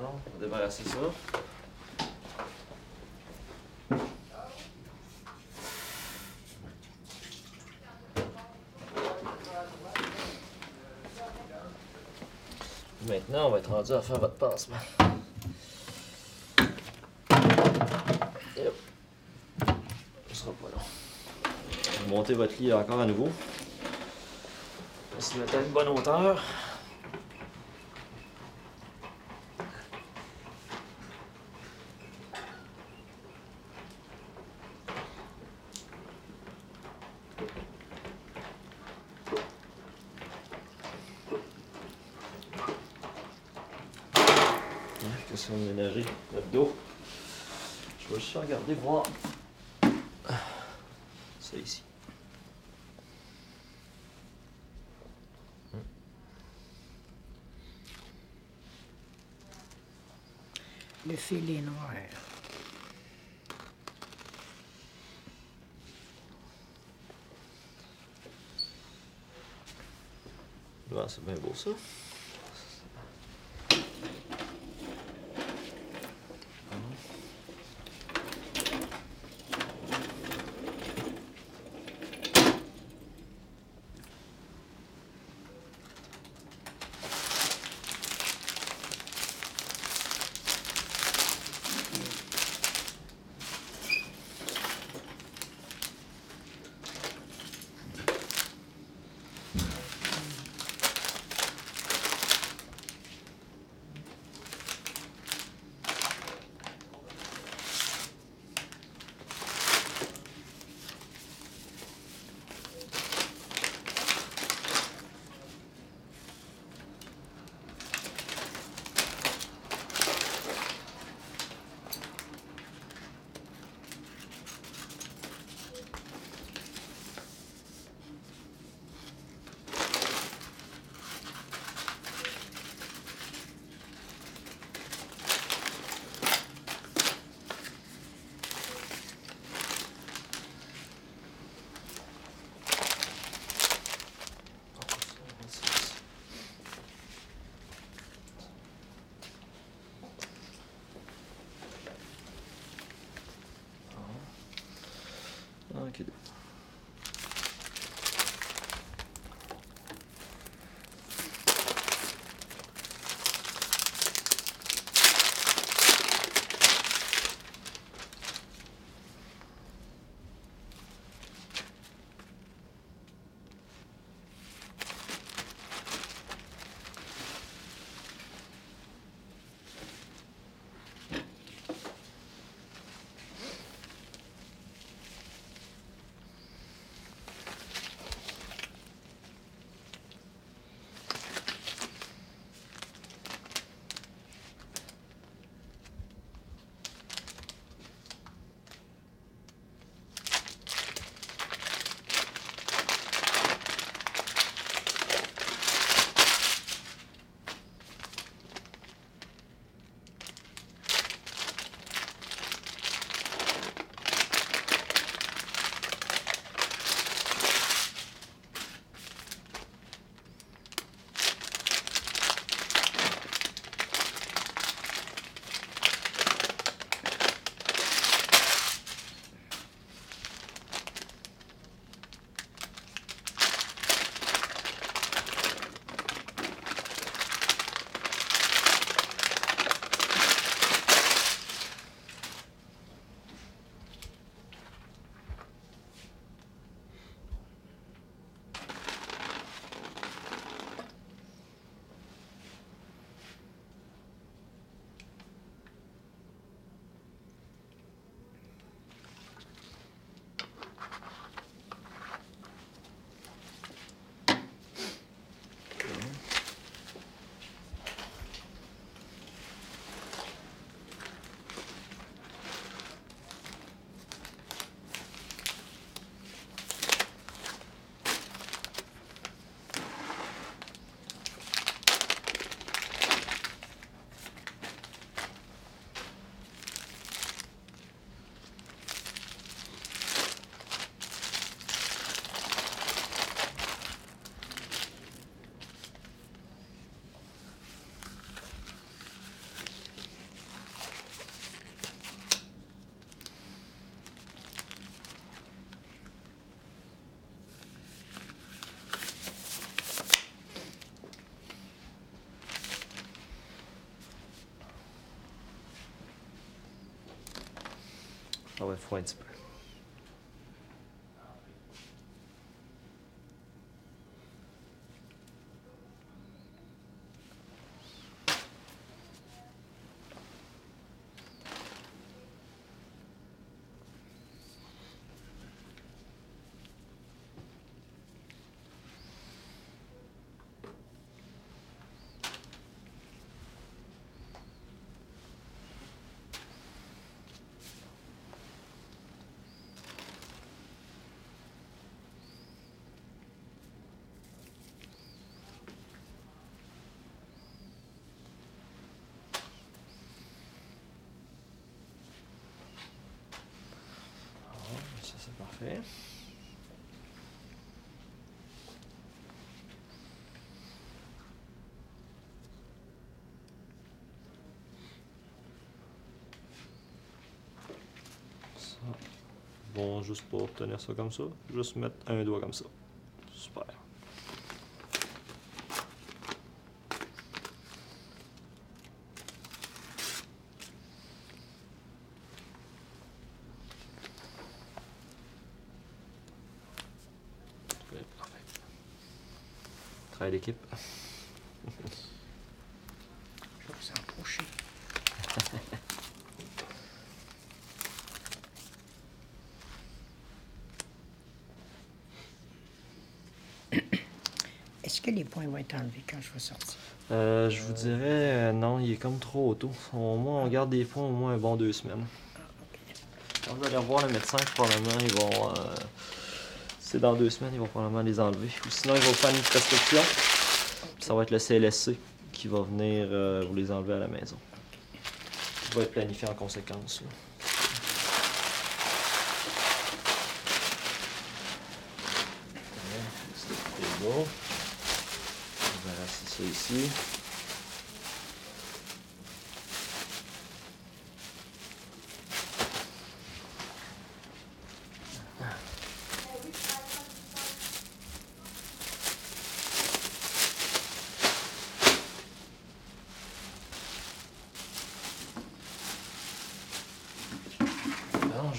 On va débarrasser ça. Maintenant, on va être rendu à faire votre pansement. Yep. Ce sera pas long. Vous montez votre lit encore à nouveau. Se mettre à une bonne hauteur. Qu'est-ce qu'on a ménagé le dos. Je vais juste regarder voir. C'est ici. Le fil est noir. Ouais, c'est bien beau ça. Ok. Ça va être froid un petit peu. Ah, ça c'est Bon, juste pour tenir ça comme ça, juste mettre un doigt comme ça. Super. Ouais, parfait. Travail d'équipe. Je vais vous approcher. Est-ce que les points vont être enlevés quand je vais sortir? Euh, je vous dirais, euh, non, il est comme trop tôt. Au moins, on garde des points au moins un bon deux semaines. Ah, ok. Quand vous allez revoir le médecin, probablement, ils vont. euh, c'est dans deux semaines, ils vont probablement les enlever. Ou sinon, ils vont faire une prescription. Puis ça va être le CLSC qui va venir euh, vous les enlever à la maison. Qui va être planifié en conséquence. là. On va ça ici.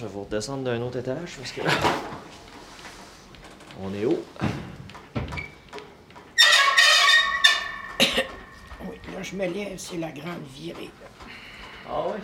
Vous redescendre d'un autre étage parce que on est haut. Oui, là, je me lève, c'est la grande virée. là. Ah ouais?